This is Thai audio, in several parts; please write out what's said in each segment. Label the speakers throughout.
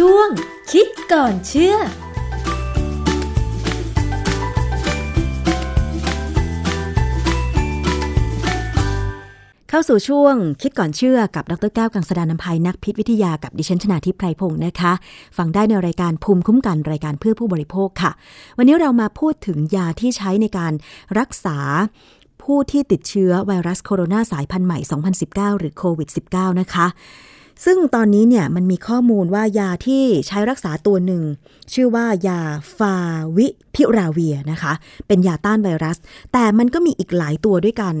Speaker 1: ช่วง คิดก่อนเชื่อ
Speaker 2: เข้าสู่ช่วงคิดก่อนเชื่อกับดรแก้วกังสดานนภัยนักพิษวิทยากับดิฉันชนาทิพไพรพงศ์นะคะ ฟังได้ในรายการภูมิคุ้มกันรายการเพื่อผู้บริโภคค่ะ วันนี้เรามาพูดถึงยาที่ใช้ในการรักษาผู้ที่ติดเชื้อไวรัสโคโรนาสายพันธุ์ใหม่ 2019 หรือโควิด -19 นะคะ ซึ่งตอนนี้เนี่ยมันมีข้อมูลว่ายาที่ใช้รักษาตัวหนึ่ง ชื่อว่ายาฟาวิพิราเวียนะคะ เป็นยาต้านไวรัส แต่มันก็มีอีกหลายตัวด้วยกัน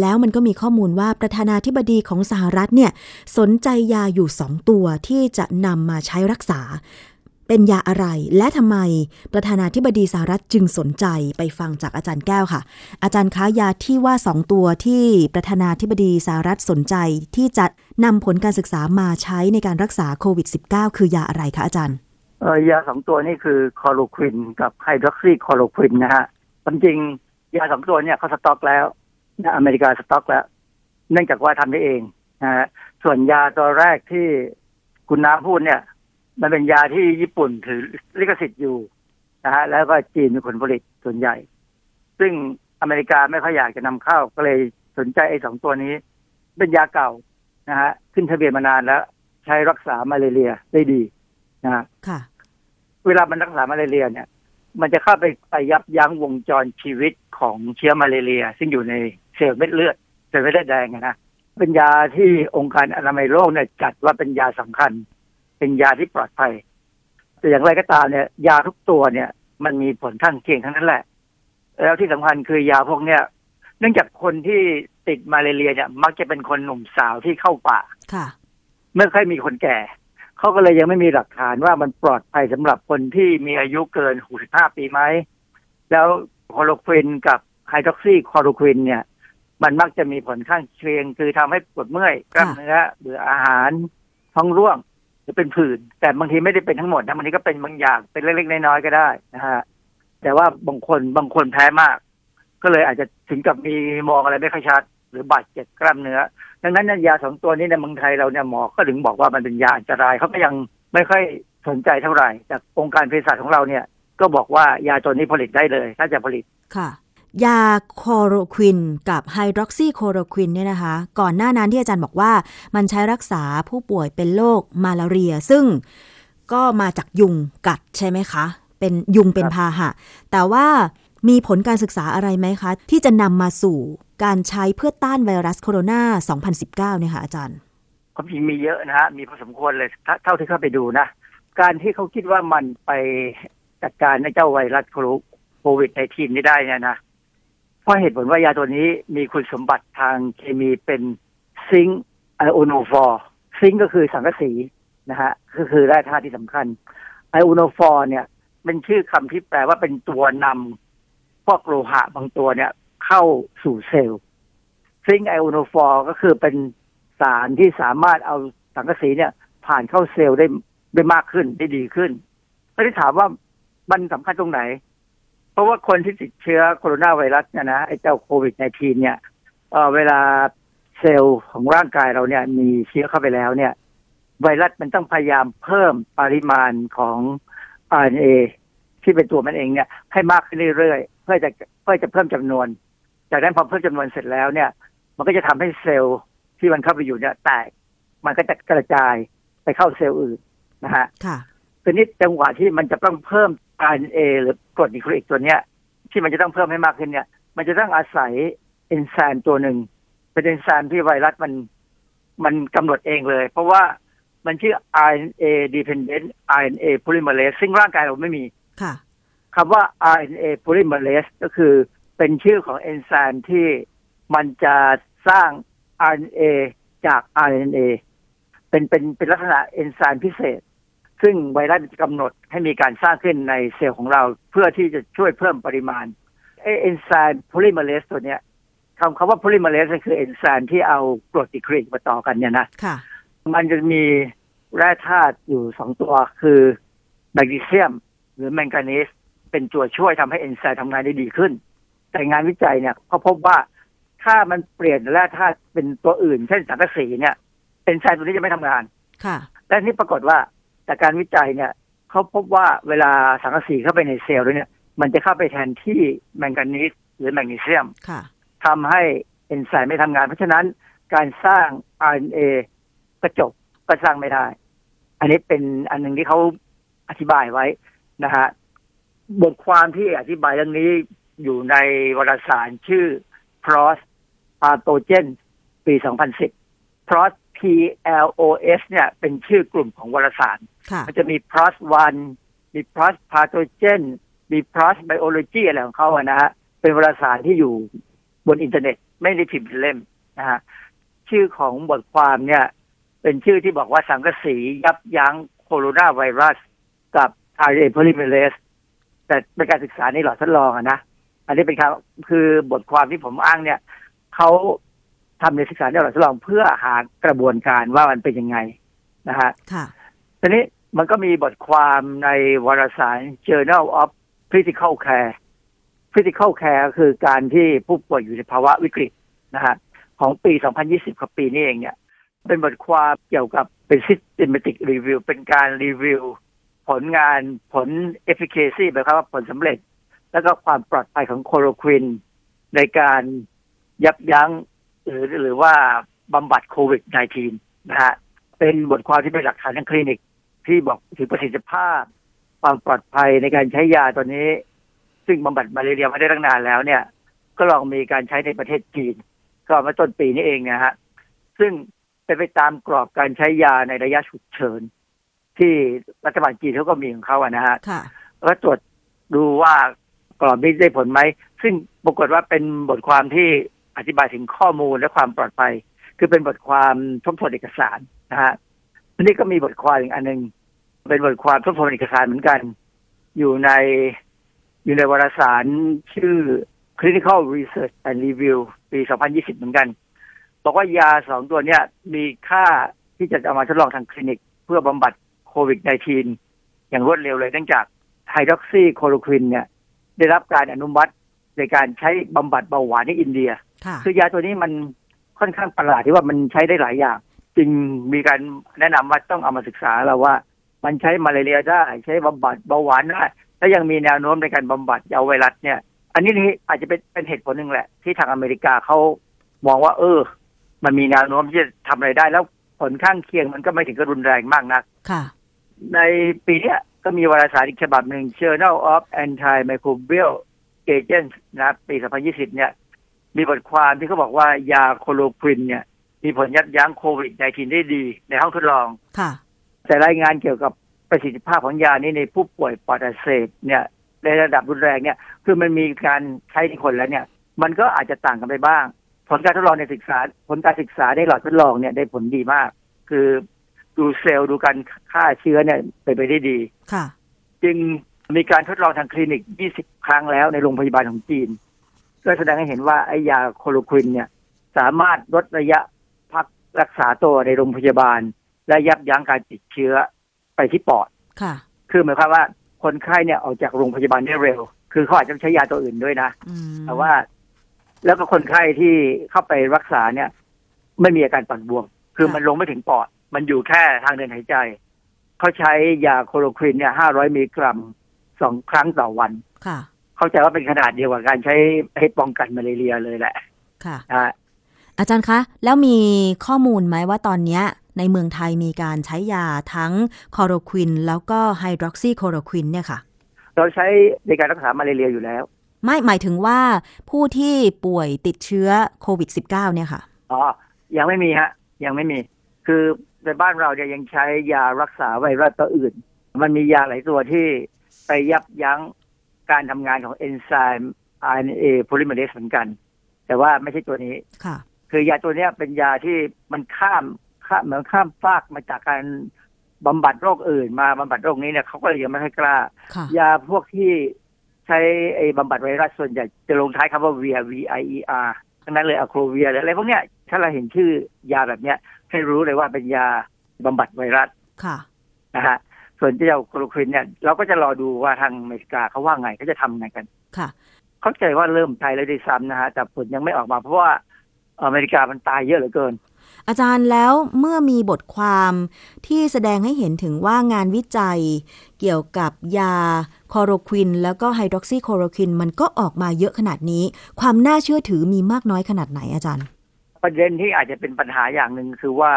Speaker 2: แล้วมันก็มีข้อมูลว่าประธานาธิบดีของสหรัฐเนี่ยสนใจยาอยู่สองตัวที่จะนำมาใช้รักษา เป็นยาอะไรและทำไมประธานาธิบดีสหรัฐจึงสนใจไปฟังจากอาจารย์แก้วค่ะ อาจารย์คะยาที่ว่าสองตัวที่ประธานาธิบดีสหรัฐสนใจที่จะนำผลการศึกษามาใช้ในการรักษาโควิด -19 คือยาอะไรคะอาจารย์
Speaker 3: เออยาสองตัวนี่คือคลอโรควินกับไฮดรอกซีคลอโรควินนะฮะจริงยาสองตัวเนี่ยเขาสต็อกแล้วนะอเมริกาสต็อกแล้ว เนื่องจากว่าทำได้เองนะฮะส่วนยาตัวแรกที่คุณน้ำพูดเนี่ย มันเป็นยาที่ญี่ปุ่นถือลิขสิทธิ์อยู่นะฮะแล้วก็จีนเป็นคนผลิตส่วนใหญ่ ซึ่งอเมริกาไม่ค่อยอยากจะนำเข้าก็เลยสนใจไอ้สองตัวนี้ เป็นยาเก่านะฮะขึ้นทะเบียนมานานแล้ว ใช้รักษามาเลเรียได้ดีนะฮะ
Speaker 2: ค่ะ
Speaker 3: เวลามันรักษามาเลเรียเนี่ย มันจะเข้าไปไปยับยั้งวงจรชีวิตของเชื้อมาเลเรีย ซึ่งอยู่ในเซลล์เม็ดเลือดเซลล์เม็ดเลือดแดงอะนะเป็นยาที่องค์การอนามัยโลกเนี่ยจัดว่าเป็นยาสำคัญ เป็นยาที่ปลอดภัย แต่อย่างไรก็ตามเนี่ย ยาทุกตัวเนี่ย มันมีผลข้างเคียงทั้งนั้นแหละ แล้วที่สำคัญคือยาพวกเนี้ยเนื่องจากคนที่ติดมาเลเรียเนี่ย มักจะเป็นคนหนุ่มสาวที่เข้าป่า
Speaker 2: ค่ะ
Speaker 3: ไม่ค่อยมีคนแก่เขาก็เลยยังไม่มีหลักฐานว่ามันปลอดภัยสำหรับคนที่มีอายุเกิน 65 ปีไหมแล้วคลอโรควินกับไฮดรอกซีคลอโรควินเนี่ยมันมักจะมีผลข้างเคียงคือทำให้ปวดเมื่อยกล้ามเนื้อเบื่ออาหาร ท้องร่วง หรือเป็นผื่นแต่บางทีไม่ได้เป็นทั้งหมดนะบางทีก็เป็นบางอย่างเป็นเล็กๆน้อยๆก็ได้นะฮะแต่ว่าบางคนบางคนแพ้มาก ก็เลยอาจจะถึงกับมีมองอะไรไม่ค่อยชัด หรือบาดเจ็บกล้ามเนื้อ ดังนั้นยยาสองตัวนี้ในเมืองไทยเราเนี่ยหมอก็ถึงบอกว่ามันเป็นยาอันตรายเขาก็ยังไม่ค่อยสนใจเท่าไหร่แต่องค์การเภสัชของเราเนี่ย ก็บอกว่ายาตัวนี้ผลิตได้เลย ถ้าจะผลิต
Speaker 2: ค่ะ ยาคอโรควินกับไฮดรอกซีคอโรควินเนี่ยนะคะ ก่อนหน้านั้นที่อาจารย์บอกว่ามันใช้รักษาผู้ป่วยเป็นโรคมาลาเรีย ซึ่งก็มาจากยุงกัดใช่ไหมคะ เป็นยุงเป็นพาหะ แต่ว่ามีผลการศึกษาอะไรไหมคะ ที่จะนำมาสู่การใช้เพื่อต้านไวรัสโคโรนา 2019 เนี่ยค่ะอาจารย์
Speaker 3: ความจริงมีเยอะนะฮะ มีพอสมควรเลยถ้าเท่าที่เข้าไปดูนะ การที่เขาคิดว่ามันไปจัดการในเจ้าไวรัสโควิดในทีนี้ได้เนี่ยนะ เพราะเหตุผลว่ายาตัวนี้มีคุณสมบัติทางเคมีเป็นซิงค์ไอโอโนฟอร์ซิงค์ก็คือสังกะสีนะฮะก็คือแร่ธาตุที่สำคัญไอโอโนฟอร์เนี่ยเป็นชื่อคำที่แปลว่าเป็นตัวนำพวกโลหะบางตัวเนี่ย เข้าสู่เซลล์ซิงค์ไอโอโนฟอร์ก็คือเป็นสารที่สามารถเอาสังกะสีเนี่ย ผ่านเข้าเซลล์ได้ได้มากขึ้นได้ดีขึ้นก็ได้ถามว่ามันสำคัญตรงไหน เพราะว่าคนที่ติดเชื้อโคโรนาไวรัสเนี่ยนะไอ้เจ้าโควิด -19 เนี่ยเเวลาเซลล์ของร่างกายเราเนี่ย มีเชื้อเข้าไปแล้วเนี่ย ไวรัสมันต้องพยายามเพิ่มปริมาณของ RNA ที่เป็นตัวมันเองเนี่ย ให้มากขึ้นเรื่อยๆเพื่อจะเพื่อจะเพิ่มจำนวน จากนั้นพอเพิ่มจำนวนเสร็จแล้วเนี่ย มันก็จะทำให้เซลล์ที่มันเข้าไปอยู่เนี่ยแตกมันก็จะกระจายไปเข้าเซลล์อื่นนะฮะ
Speaker 2: ค่ะ
Speaker 3: ทีนี้จังหวะที่มันจะต้องเพิ่ม RNA หรือกรดนิโคลิกตัวเนี้ย ที่มันจะต้องเพิ่มให้มากขึ้นเนี่ย มันจะต้องอาศัยเอนไซม์ตัวหนึ่งเป็นเอนไซม์ที่ไวรัสมันมันกำหนดเองเลย เพราะว่ามันชื่อ RNA dependent RNA polymerase ซึ่งร่างกายเราไม่มี
Speaker 2: ค่ะ
Speaker 3: คำว่า RNA polymerase ก็คือเป็นชื่อของเอนไซม์ที่มันจะสร้าง RNA จาก RNA เป็นเป็นเป็นลักษณะเอนไซม์พิเศษ ซึ่งไวรัสจะกำหนดให้มีการสร้างขึ้นในเซลล์ของเรา เพื่อที่จะช่วยเพิ่มปริมาณเอนไซม์โพลิเมอเรสตัวเนี้ยคำคำว่าโพลิเมอเรสคือเอนไซม์ที่เอากรดนิวคลีอิกมาต่อกันเนี่ยนะ
Speaker 2: ค่ะ
Speaker 3: มันจะมีแร่ธาตุอยู่สองตัวคือแมกนีเซียม หรือแมงกานีสเป็นตัวช่วยทำให้เอนไซม์ทำงานได้ดีขึ้น แต่งานวิจัยเนี่ยเขาพบว่าถ้ามันเปลี่ยนแร่ธาตุเป็นตัวอื่น เช่นสังกะสีเนี่ยเอนไซม์ตัวนี้จะไม่ทำงาน
Speaker 2: ค่ะ
Speaker 3: และนี่ปรากฏว่าแต่ จากการวิจัยเนี่ยเขาพบว่าเวลาสังกะสีเข้าไปในเซลล์แล้วเนี่ย มันจะเข้าไปแทนที่แมงกานีสหรือแมกนีเซียม
Speaker 2: ค่ะ
Speaker 3: ทำให้เอนไซม์ไม่ทำงาน เพราะฉะนั้นการสร้าง RNA กระจกก็สร้างไม่ได้ อันนี้เป็นอันหนึ่งที่เขาอธิบายไว้นะฮะบทความที่อธิบายเรื่องนี้อยู่ในวารสารชื่อ PROS Pathogen ปี 2010 PROS P L O S เนี่ยเป็นชื่อกลุ่มของวารสาร
Speaker 2: ค่ะ
Speaker 3: มันจะมี PROS 1มี PROS Pathogen มี PROS Biology อะไรของเขาอะนะฮะ เป็นวารสารที่อยู่บนอินเทอร์เน็ต ไม่ได้พิมพ์เป็นเล่มนะฮะ ชื่อของบทความเนี่ย เป็นชื่อที่บอกว่าสังกะสียับยั้งโคโรนาไวรัส กับ RNA polymerase แต่เป็นการศึกษาในหลอดทดลองอะนะ อันนี้เป็นคำคือบทความที่ผมอ้างเนี่ยเขา ทำในศึกษาในหลอดทดลองเพื่อหากระบวนการว่ามันเป็นยังไงนะฮะ
Speaker 2: ค่ะ
Speaker 3: ทีนี้มันก็มีบทความในวารสาร Journal of Critical Care Critical Care คือการที่ผู้ป่วยอยู่ในภาวะวิกฤตนะฮะของปี 2020ครับปีนี้เองเนี่ย เป็นบทความเกี่ยวกับเป็น systematic review เป็นการรีวิว ผลงานผล efficacy หมายความว่าผลสำเร็จ แล้วก็ความปลอดภัยของโคโรควิน ในการยับยั้ง หรือหรือว่าบำบัดโควิด -19 นะฮะเป็นบทความที่เป็นหลักฐานทางคลินิก ที่บอกถึงประสิทธิภาพ ความปลอดภัยในการใช้ยาตัวนี้ ซึ่งบำบัดมาเรียมาได้ตั้งนานแล้วเนี่ย ก็ลองมีการใช้ในประเทศจีน ก็มาต้นปีนี้เองนะฮะซึ่งเป็นไปตามกรอบการใช้ยาในระยะฉุกเฉิน ที่รัฐบาลจีนเขาก็มีของเขาอะนะฮะ
Speaker 2: ค่ะ
Speaker 3: แล้วตรวจดูว่ากรอบนี้ได้ผลไหม ซึ่งปรากฏว่าเป็นบทความที่ อธิบายถึงข้อมูลและความปลอดภัย คือเป็นบทความทบทวนเอกสารนะฮะนี้ก็มีบทความอีกอันหนึ่งเป็นบทความทบทวนเอกสารเหมือนกัน อยู่ในอยู่ในวารสารชื่อ Clinical Research and Review ปี 2020 เหมือนกัน บอกว่ายาสองตัวเนี้ยมีค่าที่จะเอามาทดลองทางคลินิก เพื่อบำบัดโควิด -19 อย่างรวดเร็วเลยเนื่องจากไฮดรอกซีโคโรควินเนี่ย ได้รับการอนุมัติในการใช้บำบัดเบาหวานในอินเดีย
Speaker 2: ค่ะ
Speaker 3: คือยาตัวนี้มันค่อนข้างประหลาดที่ว่ามันใช้ได้หลายอย่าง จึงมีการแนะนำว่าต้องเอามาศึกษาแล้วว่า มันใช้มาลาเรียได้ ใช้บำบัดเบาหวานได้และยังมีแนวโน้มในการบำบัดยาไวรัสเนี่ย อันนี้นี่อาจจะเป็นเป็นเหตุผลหนึ่งแหละ ที่ทางอเมริกาเขามองว่า เออ มันมีแนวโน้มที่จะทำอะไรได้แล้วผลข้างเคียงมันก็ไม่ถึงกับรุนแรงมากนัก
Speaker 2: ค่ะ
Speaker 3: ในปีเนี้ยก็มีวารสารอีกฉบับหนึ่ง Journal of Antimicrobial Agents นะ ปี 2020 เนี่ย มีบทความที่เขาบอกว่ายาโคโลควินเนี่ย มีผลยับยั้งโควิด -19 ได้ดี ในห้องทดลอง
Speaker 2: ค่ะ
Speaker 3: แต่รายงานเกี่ยวกับประสิทธิภาพของยานี้ในผู้ป่วยปอดอักเสบเนี่ยในระดับรุนแรงเนี่ย คือมันมีการใช้ในคนแล้วเนี่ย มันก็อาจจะต่างกันไปบ้าง ผลการทดลองในศึกษา ผลการศึกษาในหลอดทดลองเนี่ยได้ผลดีมาก คือดูเซลล์ดูการฆ่าเชื้อเนี่ยเป็นไปได้ดี
Speaker 2: ค่ะ
Speaker 3: จึงมีการทดลองทางคลินิก 20 ครั้งแล้วในโรงพยาบาลของจีน ก็แสดงให้เห็นว่าไอ้ยาโคโลควินเนี่ย สามารถลดระยะพักรักษาตัวในโรงพยาบาล และยับยั้งการติดเชื้อไปที่ปอด
Speaker 2: ค่ะ
Speaker 3: คือหมายความว่าคนไข้เนี่ยออกจากโรงพยาบาลได้เร็ว คือเขาอาจจะใช้ยาตัวอื่นด้วยนะ
Speaker 2: อืม
Speaker 3: แต่ว่า แล้วก็คนไข้ที่เข้าไปรักษาเนี่ย ไม่มีอาการปอดบวม คือมันลงไม่ถึงปอด มันอยู่แค่ทางเดินหายใจ เขาใช้ยา chloroquine เนี่ย500มิลลิกรัมสองครั้งต่อวัน
Speaker 2: ค่ะ
Speaker 3: เข้าใจว่าเป็นขนาดเดียวกับการใช้ให้ป้องกันมาลาเรียเลยแหละ
Speaker 2: ค่ะ
Speaker 3: นะฮะ
Speaker 2: อาจารย์คะ แล้วมีข้อมูลไหมว่าตอนเนี้ยในเมืองไทยมีการใช้ยาทั้ง chloroquine แล้วก็ hydroxychloroquine เนี่ยค่ะ
Speaker 3: เราใช้ในการรักษามาลาเรียอยู่แล้ว
Speaker 2: ไม่หมายถึงว่าผู้ที่ป่วยติดเชื้อโควิด -19 เนี่ยค่ะ
Speaker 3: อ๋อ ยังไม่มีฮะ ยังไม่มี คือในบ้านเราเนี่ยยังใช้ยารักษาไวรัสตัวอื่น มันมียาหลายตัวที่ไปยับยั้ง การทำงานของเอนไซม์ RNA polymerase เหมือนกัน แต่ว่าไม่ใช่ตัวนี้
Speaker 2: ค่ะ
Speaker 3: คือยาตัวเนี้ยเป็นยาที่มันข้ามข้ามเหมือนข้ามฟากมาจากการบำบัดโรคอื่นมาบำบัดโรคนี้เนี่ยเขาก็เลยยังไม่ค่อยกล้า
Speaker 2: ค่ะ
Speaker 3: ยาพวกที่ใช้ไอ้บำบัดไวรัสส่วนใหญ่จะลงท้ายคำว่า via v i e r ทั้งนั้นเลยอะโครเวียหรืออะไรพวกเนี้ยถ้าเราเห็นชื่อยาแบบเนี้ย ให้รู้เลยว่าเป็นยาบำบัดไวรัส
Speaker 2: ค่ะ
Speaker 3: นะฮะ ส่วนเจ้าโคโลควินเนี่ยเราก็จะรอดูว่าทางอเมริกาเขาว่าไงเขาจะทำไงกัน
Speaker 2: ค่ะ
Speaker 3: เข้าใจว่าเริ่มใช้แล้วด้วยซ้ำนะฮะแต่ผลยังไม่ออกมาเพราะว่าอเมริกามันตายเยอะเหลือเกิน
Speaker 2: อาจารย์แล้วเมื่อมีบทความที่แสดงให้เห็นถึงว่างานวิจัย เกี่ยวกับยาคอโรควิน แล้วก็ไฮดรอกซีโคโรควิน มันก็ออกมาเยอะขนาดนี้ ความน่าเชื่อถือมีมากน้อยขนาดไหนอาจารย์
Speaker 3: ประเด็นที่อาจจะเป็นปัญหาอย่างหนึ่งคือว่า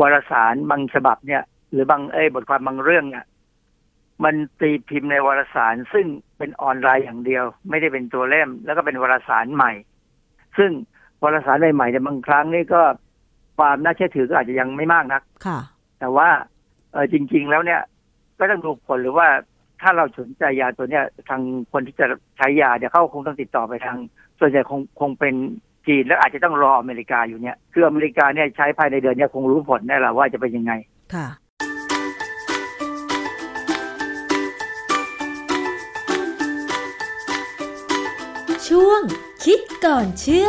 Speaker 3: วารสารบางฉบับเนี่ยห รือบางเอ้ยบทความบางเรื่องเนี่ยมันตีพิมพ์ในวารสาร ซึ่งเป็นออนไลน์อย่างเดียว ไม่ได้เป็นตัวเล่ม แล้วก็เป็นวารสารใหม่ ซึ่งวารสารใหม่ๆเนี่ยบางครั้งนี่ก็ความน่าเชื่อถือก็อาจจะยังไม่มากนัก
Speaker 2: ค่ะ
Speaker 3: แต่ว่าเออจริง ๆ แล้วเนี่ย ก็ต้องดูผลหรือว่าถ้าเราสนใจยาตัวเนี้ยทางคนที่จะใช้ยาเดี๋ยวเขาคงต้องติดต่อไปทาง ส่วนใหญ่คงคงเป็นจีนแล้วอาจจะต้องรออเมริกาอยู่เนี่ย คืออเมริกาเนี่ยใช้ภายในเดือนเนี้คงรู้ผลแน่ละว่าจะเป็นยังไง
Speaker 2: ค่ะ
Speaker 1: คิดก่อนเชื่อ